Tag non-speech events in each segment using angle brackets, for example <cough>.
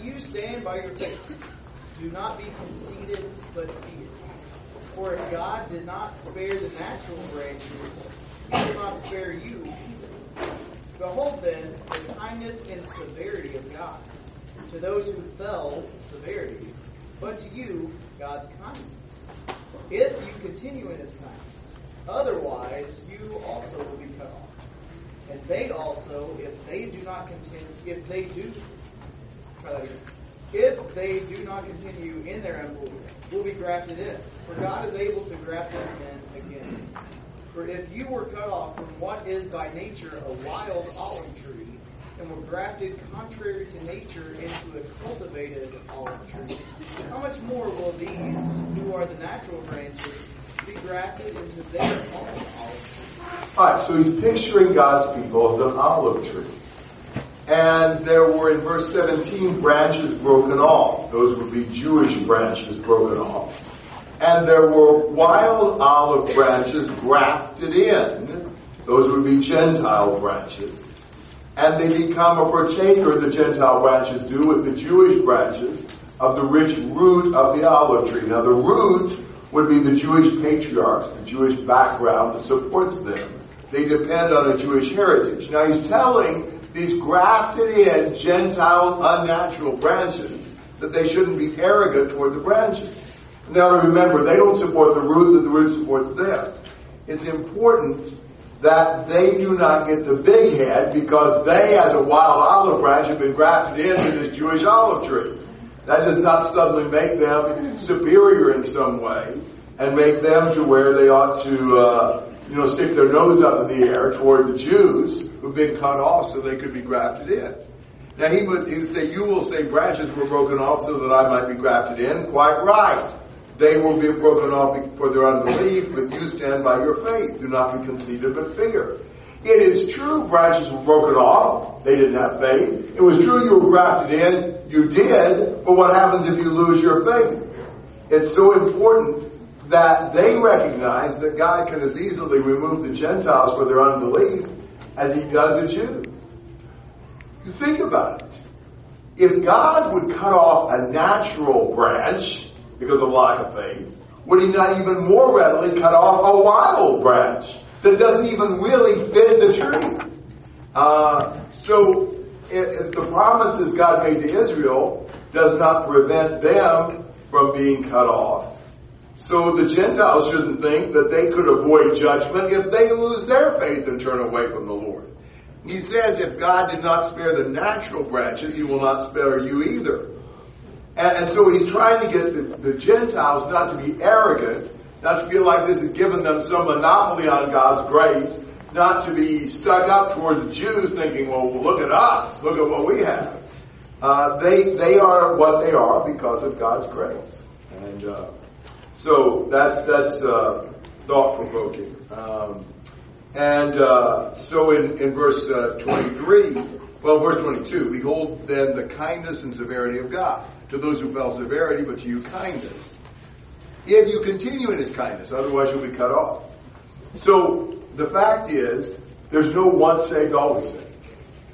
You stand by your faith. Do not be conceited, but fear. For if God did not spare the natural branches, he will not spare you either. Behold then the kindness and severity of God. To those who fell, severity, but to you, God's kindness. If you continue in his kindness, otherwise you also will be cut off. And they also, if they do not continue, if they do, if they do not continue in their unbelief, will be grafted in. For God is able to graft them in again. For if you were cut off from what is by nature a wild olive tree, and were grafted contrary to nature into a cultivated olive tree, how much more will these, who are the natural branches, be grafted into their own olive tree? Alright, so he's picturing God's people as an olive tree. And there were in verse 17 branches broken off. Those would be Jewish branches broken off. And there were wild olive branches grafted in. Those would be Gentile branches. And they become a partaker, the Gentile branches do, with the Jewish branches of the rich root of the olive tree. Now the root would be the Jewish patriarchs, the Jewish background that supports them. They depend on a Jewish heritage. Now he's telling these grafted in Gentile unnatural branches that they shouldn't be arrogant toward the branches. Now remember, they don't support the root, and the root supports them. It's important that they do not get the big head because they, as a wild olive branch, have been grafted into this Jewish olive tree. That does not suddenly make them superior in some way and make them to where they ought to, uh, you know, stick their nose out in the air toward the Jews who've been cut off so they could be grafted in. Now he would, he would say, you will say branches were broken off so that I might be grafted in. Quite right. They will be broken off for their unbelief, but you stand by your faith. Do not be conceited, but fear. It is true branches were broken off. They didn't have faith. It was true you were grafted in. You did. But what happens if you lose your faith? It's so important that they recognize that God can as easily remove the Gentiles for their unbelief as he does a Jew. You think about it. If God would cut off a natural branch because of lack of faith, would he not even more readily cut off a wild branch that doesn't even really fit the tree? Uh, so if, if the promises God made to Israel does not prevent them from being cut off, so the Gentiles shouldn't think that they could avoid judgment if they lose their faith and turn away from the Lord. He says if God did not spare the natural branches, he will not spare you either. And, and so he's trying to get the, the, Gentiles not to be arrogant, not to feel like this has given them some monopoly on God's grace, not to be stuck up toward the Jews thinking, well, look at us, look at what we have. Uh, they, they are what they are because of God's grace. And, uh, so that, that's, uh, thought provoking. Um, and uh, so in, in verse uh, 23, well, verse 22, behold then the kindness and severity of God. To those who fell severity, but to you kindness. If you continue in his kindness, otherwise you'll be cut off. So the fact is, there's no once saved, always saved.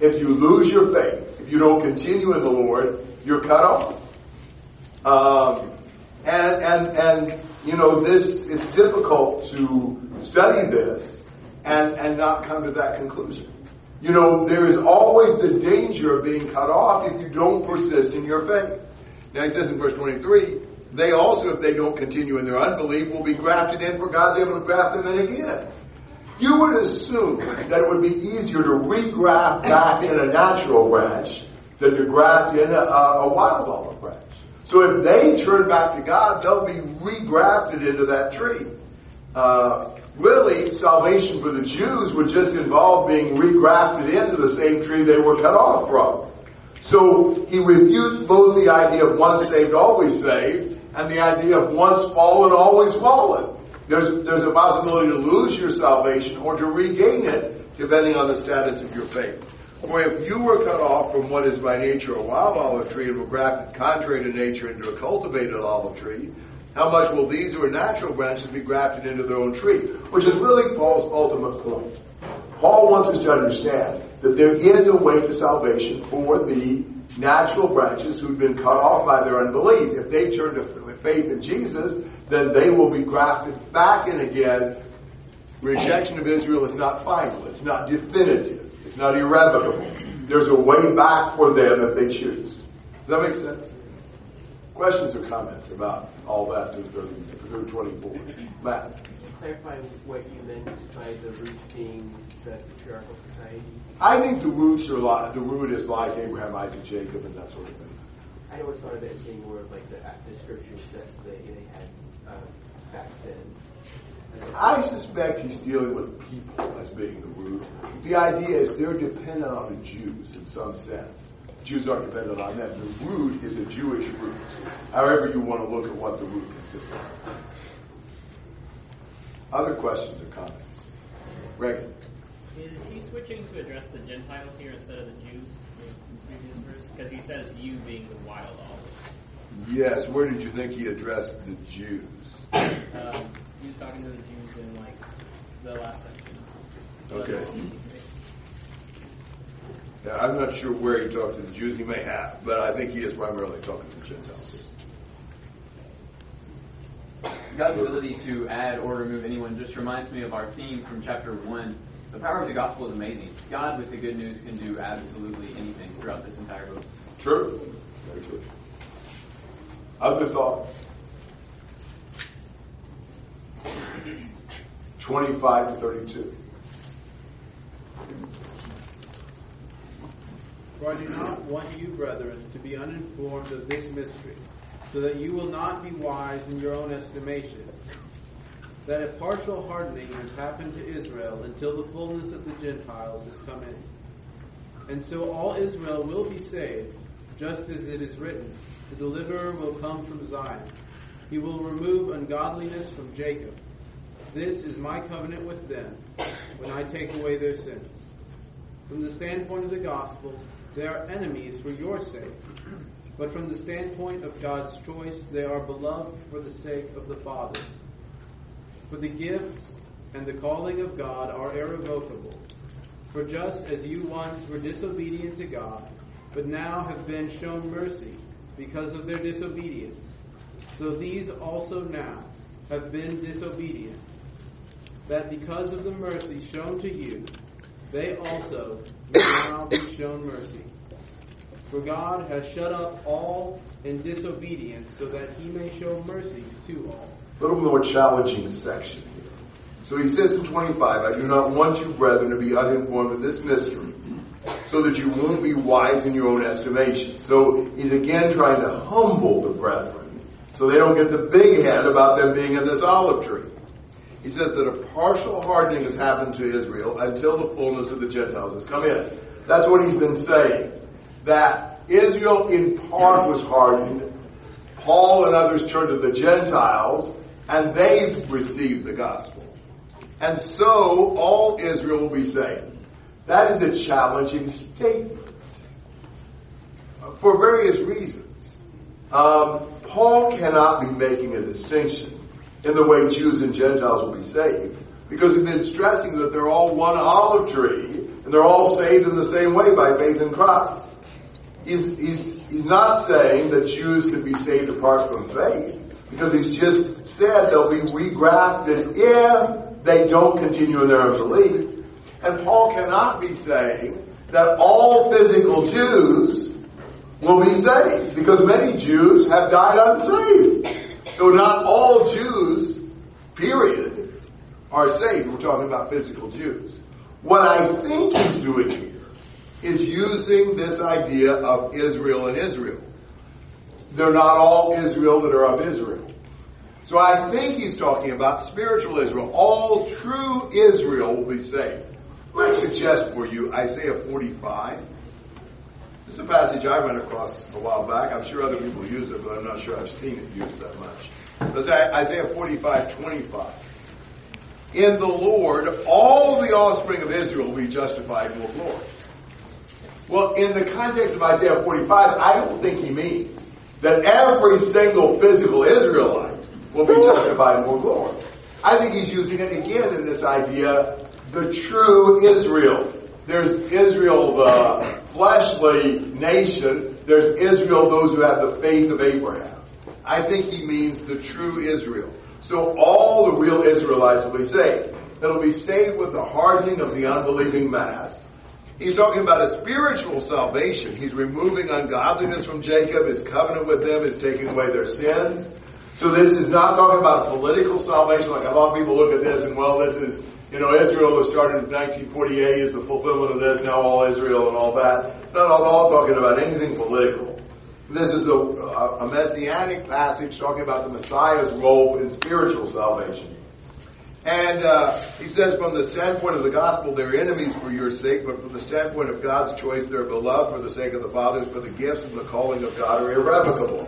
If you lose your faith, if you don't continue in the Lord, you're cut off. Um, and, and, and, you know, this, it's difficult to study this and, and not come to that conclusion. You know, there is always the danger of being cut off if you don't persist in your faith. Now he says in verse 23, they also, if they don't continue in their unbelief, will be grafted in for God's able to graft them in again. You would assume that it would be easier to regraft back in a natural branch than to graft in a, a wild olive branch. So if they turn back to God, they'll be regrafted into that tree. Uh, really, salvation for the Jews would just involve being regrafted into the same tree they were cut off from. So he refutes both the idea of once saved, always saved, and the idea of once fallen, always fallen. There's, there's a possibility to lose your salvation or to regain it, depending on the status of your faith. For if you were cut off from what is by nature a wild olive tree and were grafted contrary to nature into a cultivated olive tree, how much will these who are natural branches be grafted into their own tree? Which is really Paul's ultimate point. Paul wants us to understand that there is a way to salvation for the natural branches who've been cut off by their unbelief. If they turn to faith in Jesus, then they will be grafted back in again. Rejection of Israel is not final. It's not definitive. It's not irrevocable. There's a way back for them if they choose. Does that make sense? Questions or comments about all that through, through 24? Matt? clarify what you meant by the root being the patriarchal society? I think the roots are like the root is like Abraham, Isaac, Jacob, and that sort of thing. I always thought of it as being more of like the, the scriptures that they, they had uh, back then. I suspect he's dealing with people as being the root. The idea is they're dependent on the Jews in some sense. Jews aren't dependent on them. The root is a Jewish root. However you want to look at what the root consists of. Other questions or comments? Reagan. Is he switching to address the Gentiles here instead of the Jews in the previous verse? Because he says you being the wild olive. Yes. Where did you think he addressed the Jews? Um, he was talking to the Jews in like the last section. Okay. Yeah, I'm not sure where he talked to the Jews. He may have, but I think he is primarily talking to the Gentiles. God's ability to add or remove anyone just reminds me of our theme from chapter 1. The power of the gospel is amazing. God, with the good news, can do absolutely anything throughout this entire book. True. Very true. Other thoughts? 25 to 32. For I do not want you, brethren, to be uninformed of this mystery so that you will not be wise in your own estimation. That a partial hardening has happened to Israel until the fullness of the Gentiles has come in. And so all Israel will be saved, just as it is written, the deliverer will come from Zion. He will remove ungodliness from Jacob. This is my covenant with them when I take away their sins. From the standpoint of the gospel, they are enemies for your sake but from the standpoint of God's choice, they are beloved for the sake of the fathers. For the gifts and the calling of God are irrevocable. For just as you once were disobedient to God, but now have been shown mercy because of their disobedience, so these also now have been disobedient, that because of the mercy shown to you, they also may now be shown mercy. For God has shut up all in disobedience so that he may show mercy to all. A little more challenging section here. So he says in 25, I do not want you, brethren, to be uninformed of this mystery, so that you won't be wise in your own estimation. So he's again trying to humble the brethren, so they don't get the big head about them being in this olive tree. He says that a partial hardening has happened to Israel until the fullness of the Gentiles has come in. That's what he's been saying that Israel in part was hardened. Paul and others turned to the Gentiles, and they've received the gospel. And so all Israel will be saved. That is a challenging statement for various reasons. Um, Paul cannot be making a distinction in the way Jews and Gentiles will be saved because he's been stressing that they're all one olive tree and they're all saved in the same way by faith in Christ he's, he's, he's not saying that Jews can be saved apart from faith, because he's just said they'll be regrafted if they don't continue in their unbelief. And Paul cannot be saying that all physical Jews will be saved, because many Jews have died unsaved. So not all Jews, period, are saved. We're talking about physical Jews. What I think he's doing here is using this idea of Israel and Israel. They're not all Israel that are of Israel. So I think he's talking about spiritual Israel. All true Israel will be saved. Let me suggest for you Isaiah 45. This is a passage I ran across a while back. I'm sure other people use it, but I'm not sure I've seen it used that much. It's Isaiah 45, 25. In the Lord, all the offspring of Israel will be justified and will glory. Well, in the context of Isaiah 45, I don't think he means that every single physical Israelite will be justified in more glory. I think he's using it again in this idea, the true Israel. There's Israel, the fleshly nation, There's Israel, those who have the faith of Abraham. I think he means the true Israel. So all the real Israelites will be saved. They'll be saved with the hardening of the unbelieving mass. He's talking about a spiritual salvation. He's removing ungodliness from Jacob. His covenant with them is taking away their sins. So this is not talking about a political salvation like a lot of people look at this and well this is, you know, Israel was started in 1948 as the fulfillment of this, now all Israel and all that. It's not at all talking about anything political. This is a, a messianic passage talking about the Messiah's role in spiritual salvation. And uh, he says, from the standpoint of the gospel, they're enemies for your sake, but from the standpoint of God's choice, they're beloved for the sake of the fathers, for the gifts and the calling of God are irrevocable.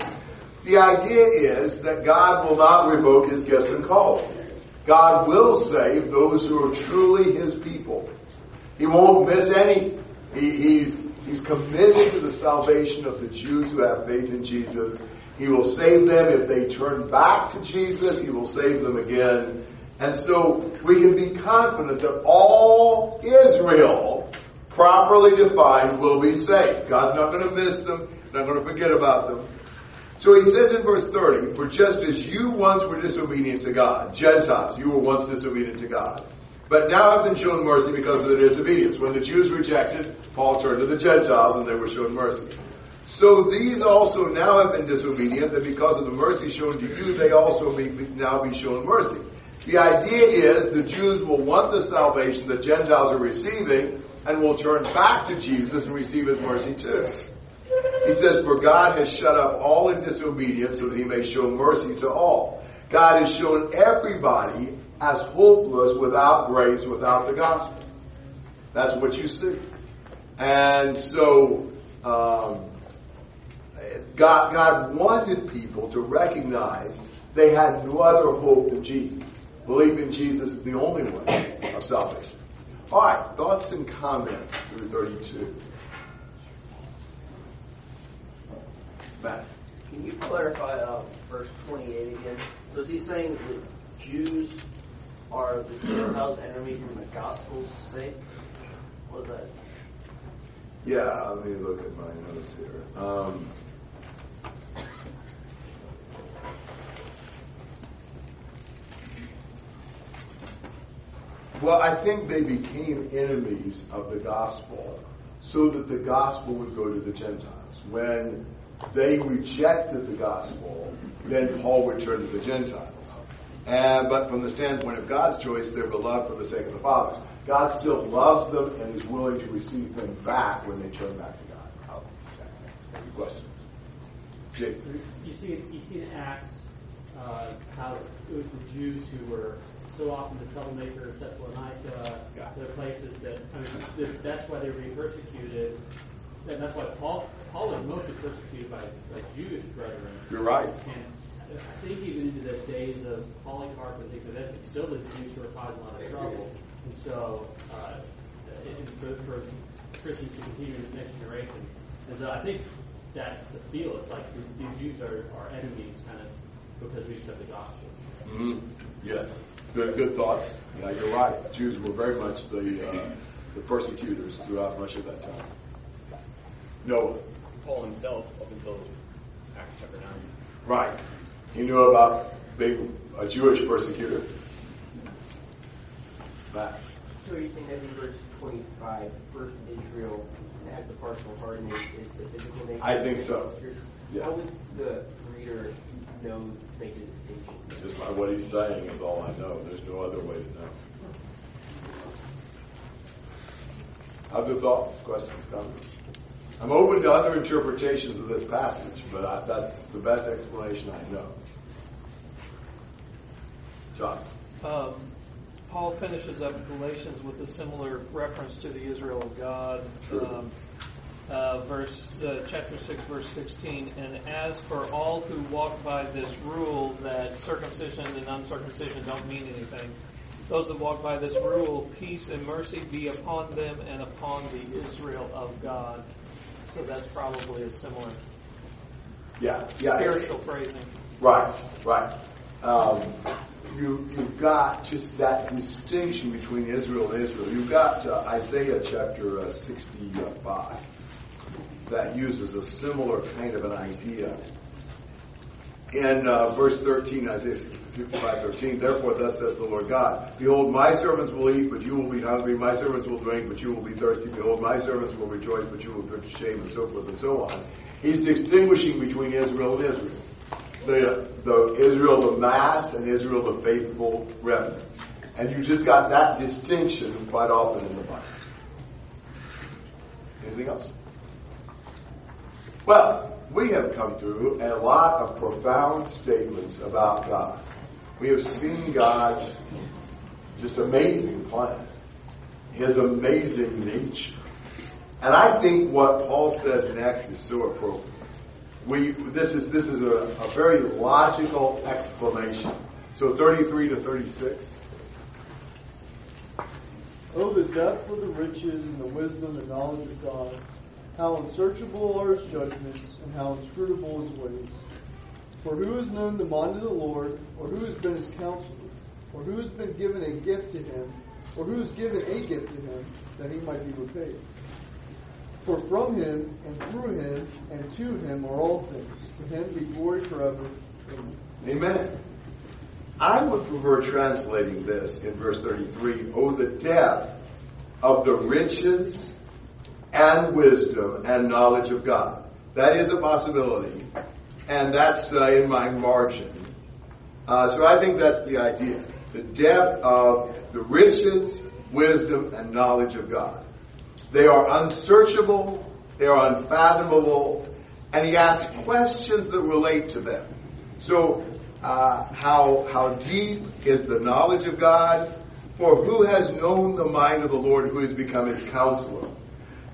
The idea is that God will not revoke his gifts and calling. God will save those who are truly his people. He won't miss any. He, he's, he's committed to the salvation of the Jews who have faith in Jesus. He will save them if they turn back to Jesus. He will save them again. And so we can be confident that all Israel, properly defined, will be saved. God's not going to miss them, not going to forget about them. So he says in verse 30, For just as you once were disobedient to God, Gentiles, you were once disobedient to God, but now have been shown mercy because of their disobedience. When the Jews rejected, Paul turned to the Gentiles and they were shown mercy. So these also now have been disobedient, that because of the mercy shown to you, they also may now be shown mercy. The idea is the Jews will want the salvation that Gentiles are receiving and will turn back to Jesus and receive his mercy too. He says, For God has shut up all in disobedience so that he may show mercy to all. God has shown everybody as hopeless without grace, without the gospel. That's what you see. And so, um, God, God wanted people to recognize they had no other hope than Jesus. Believe in Jesus is the only way of salvation. All right, thoughts and comments through 32. Can you clarify uh, verse 28 again? So is he saying that Jews are the Gentiles' enemy from the gospel's sake? What is that? Yeah, let me look at my notes here. Um, well, I think they became enemies of the gospel so that the gospel would go to the Gentiles. When they rejected the gospel, then Paul would turn to the Gentiles. And, but from the standpoint of God's choice, they're beloved for the sake of the fathers. God still loves them and is willing to receive them back when they turn back to God. Okay. Any questions? Jake. You see, you see in Acts uh, how it was the Jews who were so often the troublemakers, Thessalonica, Yeah. the places that I mean, that's why they were being persecuted, and that's why Paul Paul was mostly persecuted by, by Jewish brethren. You're right. And I think even into the days of Polycarp and things like that, it's still the Jews who are causing a lot of trouble. And so, uh, it, for, for Christians to continue in the next generation. And so I think that's the feel. It's like the, the Jews are, our enemies kind of because we accept the gospel. Mm-hmm. Yes. Good, good thoughts. Yeah, you're right. Jews were very much the uh, the persecutors throughout much of that time. Noah. Paul himself, up until Acts chapter 9. Right. He knew about being a Jewish persecutor. Matt. So you think that in verse 25, first Israel has the partial hardening is the physical nature? I think so. Yes. How would the reader know, to make a distinction? Just by what he's saying is all I know. There's no other way to know. Other thoughts, questions, comments? I'm open to other interpretations of this passage, but I, that's the best explanation I know. John. Um, Paul finishes up Galatians with a similar reference to the Israel of God. Um, uh, verse uh, chapter six, verse sixteen. And as for all who walk by this rule that circumcision and uncircumcision don't mean anything, those that walk by this rule, peace and mercy be upon them and upon the Israel of God. So that's probably a similar Yeah, yeah. spiritual phrasing. Right, right. Um, you, you've got just that distinction between Israel and Israel. You've got uh, Isaiah chapter uh, 65. that uses a similar kind of an idea. In uh, verse 13, Isaiah 55, 13, therefore thus says the Lord God, Behold, my servants will eat, but you will be hungry. My servants will drink, but you will be thirsty. Behold, my servants will rejoice, but you will put to shame, and so forth and so on. He's distinguishing between Israel and Israel. The, the Israel the mass and Israel the faithful remnant. And you just got that distinction quite often in the Bible. Anything else? Well, we have come through a lot of profound statements about God. We have seen God's just amazing plan, His amazing nature. And I think what Paul says next is so appropriate. We, this is, this is a, a very logical explanation. So 33 to 36. Oh, the depth of the riches and the wisdom and knowledge of God. How unsearchable are his judgments, and how inscrutable his ways. For who has known the mind of the Lord, or who has been his counselor, or who has been given a gift to him, or who has given a gift to him, that he might be repaid? For from him, and through him, and to him are all things. To him be glory forever. Amen. Amen. I would prefer translating this in verse 33 Oh, the depth of the riches and wisdom and knowledge of God. That is a possibility, and that's uh, in my margin. Uh, so I think that's the idea. The depth of the riches, wisdom, and knowledge of God. They are unsearchable, they are unfathomable, and he asks questions that relate to them. So uh, how, how deep is the knowledge of God? For who has known the mind of the Lord who has become his counselor?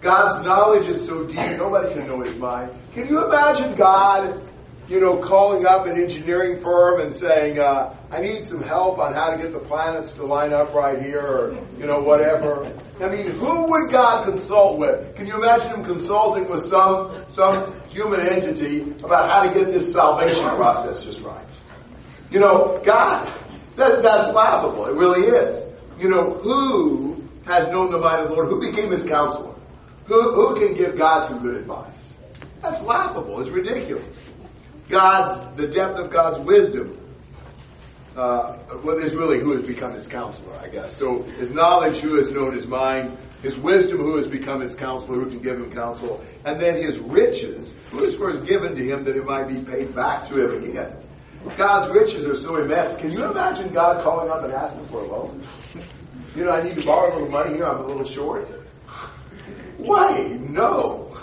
God's knowledge is so deep, nobody can know his mind. Can you imagine God, you know, calling up an engineering firm and saying, uh, I need some help on how to get the planets to line up right here, or, you know, whatever. I mean, who would God consult with? Can you imagine him consulting with some, some human entity about how to get this salvation process just right? You know, God, that, that's laughable. It really is. You know, who has known the mind of the Lord? Who became his counselor? Who, who can give God some good advice? That's laughable. It's ridiculous. God's, the depth of God's wisdom, uh, well, is really who has become his counselor, I guess. So his knowledge, who has known his mind, his wisdom, who has become his counselor, who can give him counsel, and then his riches, who is first given to him that it might be paid back to him again. God's riches are so immense. Can you imagine God calling up and asking for a loan? You know, I need to borrow a little money here. I'm a little short. Why? No.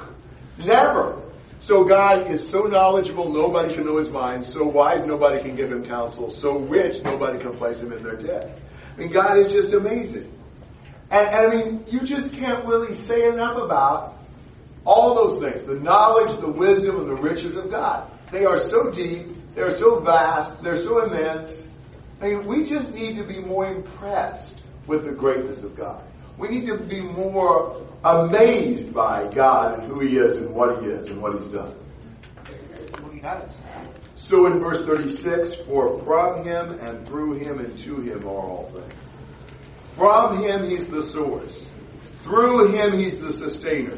Never. So God is so knowledgeable, nobody can know his mind. So wise, nobody can give him counsel. So rich, nobody can place him in their debt. I mean, God is just amazing. And, and I mean, you just can't really say enough about all those things. The knowledge, the wisdom, and the riches of God. They are so deep, they're so vast, they're so immense. I mean, we just need to be more impressed with the greatness of God. We need to be more amazed by God and who He is and what He is and what He's done. So in verse 36, for from Him and through Him and to Him are all things. From Him He's the source. Through Him He's the sustainer.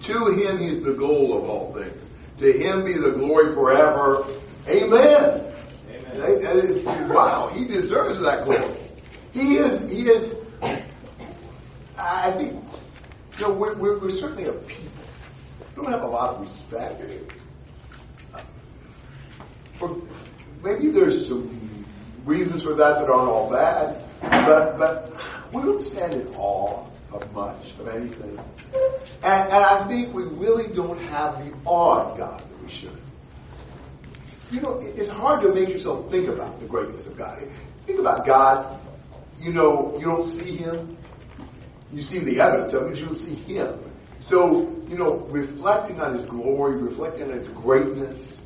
To Him He's the goal of all things. To Him be the glory forever. Amen. Amen. Wow, He deserves that glory. He is, He is, I think, you know, we're, we're, we're certainly a people. We don't have a lot of respect. For, maybe there's some reasons for that that aren't all bad, but, but we don't stand in awe of much, of anything. And, and I think we really don't have the awe of God that we should. You know, it's hard to make yourself think about the greatness of God. Think about God. You know, you don't see Him. You see the evidence it, but you see Him. So, you know, reflecting on His glory, reflecting on His greatness,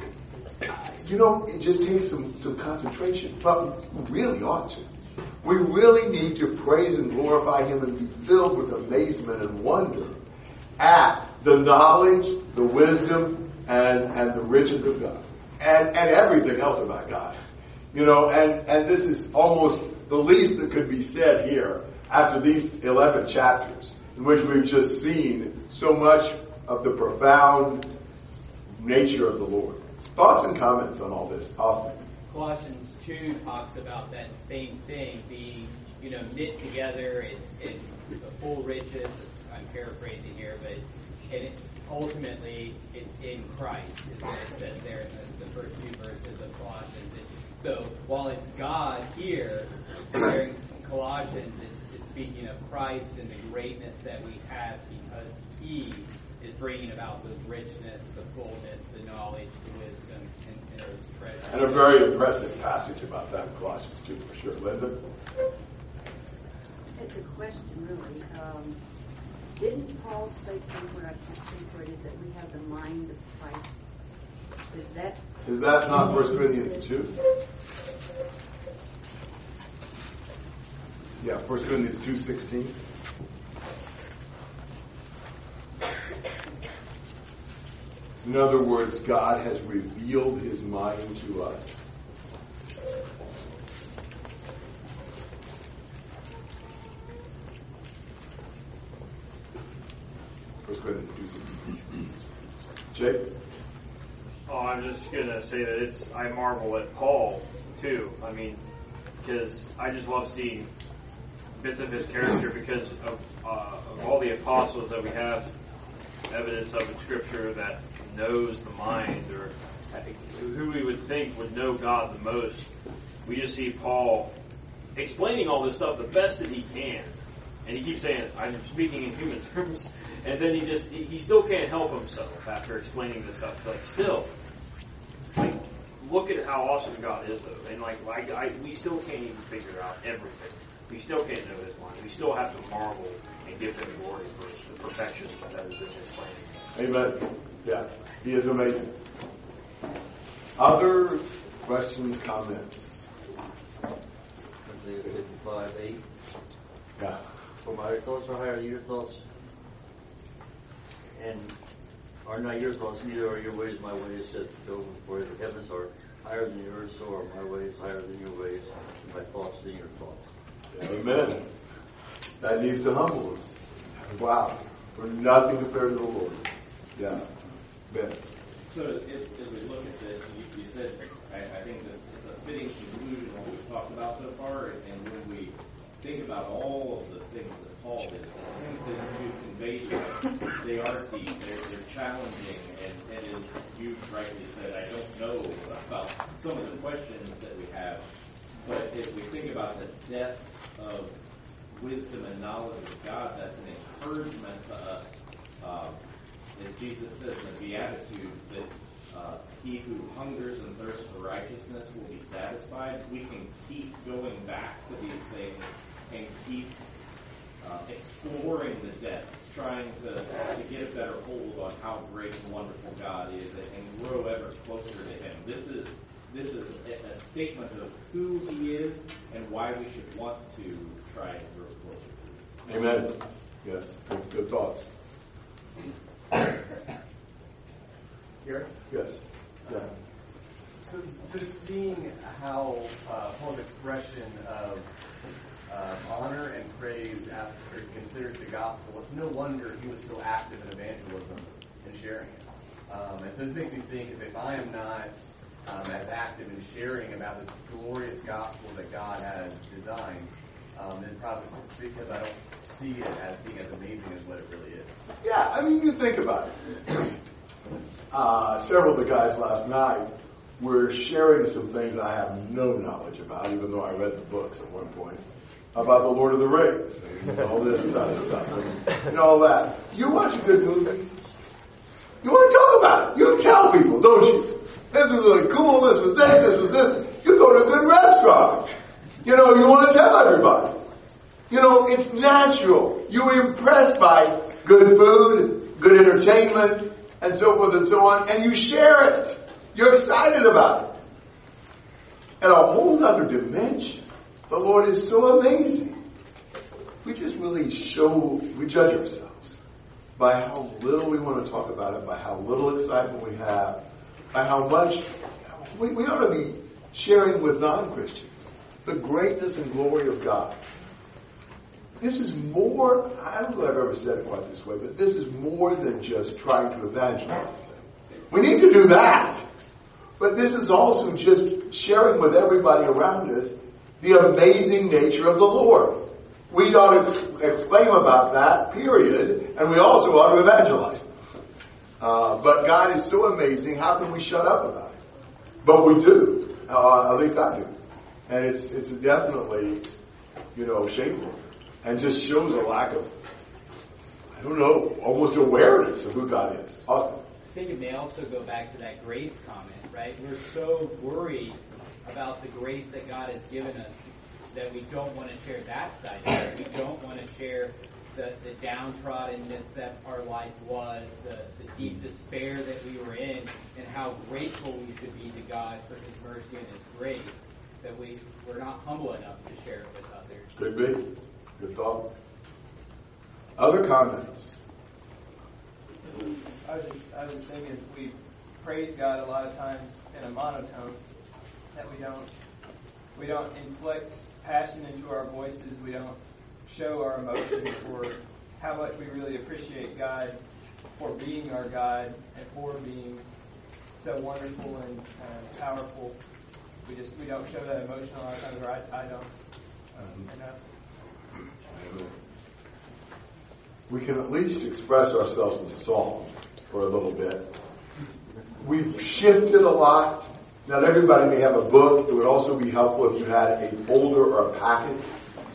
you know, it just takes some, some concentration. But we really ought to. We really need to praise and glorify Him and be filled with amazement and wonder at the knowledge, the wisdom, and, and the riches of God. And, and everything else about God. You know, and, and this is almost the least that could be said here after these 11 chapters in which we've just seen so much of the profound nature of the Lord. Thoughts and comments on all this, Austin? Colossians 2 talks about that same thing being, you know, knit together in, in the full riches. I'm paraphrasing here, but and it, ultimately it's in Christ, is what it says there in the, the first few verses of Colossians. And so while it's God here, there in Colossians, it's, it's speaking of Christ and the greatness that we have because He is bringing about the richness, the fullness, the knowledge, the wisdom, and, and those treasures. And a very impressive passage about that in Colossians 2 for sure. Linda? It's a question, really. Um, didn't Paul say somewhere, I can't think where it is, that we have the mind of Christ? Is that Is that not 1 Corinthians 2? Yeah, 1 Corinthians 2.16. In other words, God has revealed his mind to us. First Corinthians 2.16. Jake? Oh, I'm just gonna say that it's. I marvel at Paul too. I mean, because I just love seeing bits of his character because of, uh, of all the apostles that we have evidence of in Scripture that knows the mind or who we would think would know God the most. We just see Paul explaining all this stuff the best that he can, and he keeps saying, "I'm speaking in human <laughs> terms." And then he just, he still can't help himself after explaining this stuff. Like, still, look at how awesome God is, though. And, like, I, I, we still can't even figure out everything. We still can't know His mind. We still have to marvel and give Him glory for the perfection that is in His plan. Amen. Yeah, he is amazing. Other questions, comments? Isaiah 55, 8. Yeah. For my thoughts are higher than your thoughts, and are not your thoughts, neither are your ways my ways, said Job. For the heavens are higher than yours, so are my ways higher than your ways, and my thoughts than your thoughts. Amen. That needs to humble us. Wow. We're nothing compared to the Lord. Yeah. Ben. So if, as we look at this, you, you said, I, I think that it's a fitting conclusion of what we've talked about so far, and when we think about all of the things that Paul did, attempted to convey to us, they are deep, they're, they're challenging, and, and as you rightly said, I don't know about some of the questions that we have, but if we think about the depth of wisdom and knowledge of God, that's an encouragement to us. Um, as Jesus says in the Beatitudes, that uh, he who hungers and thirsts for righteousness will be satisfied. We can keep going back to these things and keep uh, exploring the depths, trying to, to get a better hold on how great and wonderful God is, and, and grow ever closer to Him. This is this is a, a statement of who He is and why we should want to try and grow closer to Him. Amen. Yes. Good, good thoughts. Here? Yes. Yeah. So, so seeing how uh, Paul's expression of uh, honor and praise after considers the gospel, it's no wonder he was so active in evangelism and sharing it. Um, and so this makes me think if, if I am not um, as active in sharing about this glorious gospel that God has designed, um, then probably it's because I don't see it as being as amazing as what it really is. Yeah, I mean, you think about it. <coughs> Uh, several of the guys last night were sharing some things I have no knowledge about, even though I read the books at one point, about the Lord of the Rings and all this kind of stuff and, and all that. You watch a good movie. You want to talk about it. You tell people, don't you? This was really cool. This was this. This was this. You go to a good restaurant. You know, you want to tell everybody. You know, it's natural. You're impressed by good food, good entertainment, and so forth and so on, and you share it. You're excited about it. At a whole other dimension, the Lord is so amazing. We just really show, we judge ourselves by how little we want to talk about it, by how little excitement we have, by how much we, we ought to be sharing with non-Christians the greatness and glory of God. this is more, I don't know if I've ever said it quite this way, but this is more than just trying to evangelize them. We need to do that. But this is also just sharing with everybody around us the amazing nature of the Lord. We ought to exclaim about that, period, and we also ought to evangelize. Uh, but God is so amazing, how can we shut up about it? But we do. Uh, at least I do. And it's, it's definitely, you know, shameful. And just shows a lack of, I don't know, almost awareness of who God is. I think it may also go back to that grace comment, right? We're so worried about the grace that God has given us that we don't want to share that side of it. We don't want to share the, the downtroddenness that our life was, the, the deep despair that we were in, and how grateful we should be to God for His mercy and His grace, that we, we're not humble enough to share it with others. Could be. Good thought. Other comments? I was just, I was just thinking, we praise God a lot of times in a monotone, that we don't, we don't inflict passion into our voices, we don't show our emotions for how much we really appreciate God for being our God and for being so wonderful and uh, powerful. We just we don't show that emotion a lot of times, or I, I don't. Um, enough. We can at least express ourselves in song for a little bit. We've shifted a lot. Not everybody may have a book. It would also be helpful if you had a folder or a packet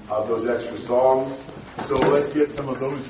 of those extra songs. So let's get some of those